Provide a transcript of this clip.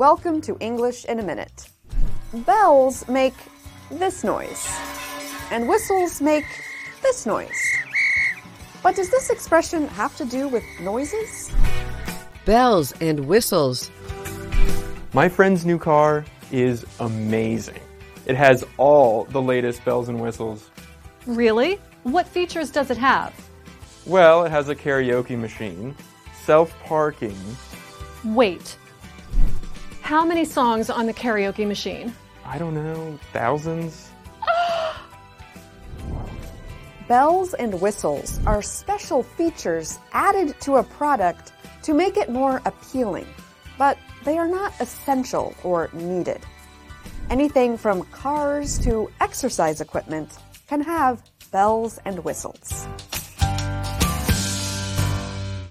welcome to English in a Minute. Bells make this noise, and whistles make this noise. But does this expression have to do with noises? Bells and whistles. My friend's new car is amazing. It has all the latest bells and whistles. Really? What features does it have? Well, it has a karaoke machine, self parking. Wait. How many songs on the karaoke machine? I don't know, thousands? Bells and whistles are special features added to a product to make it more appealing, but they are not essential or needed. Anything from cars to exercise equipment can have bells and whistles.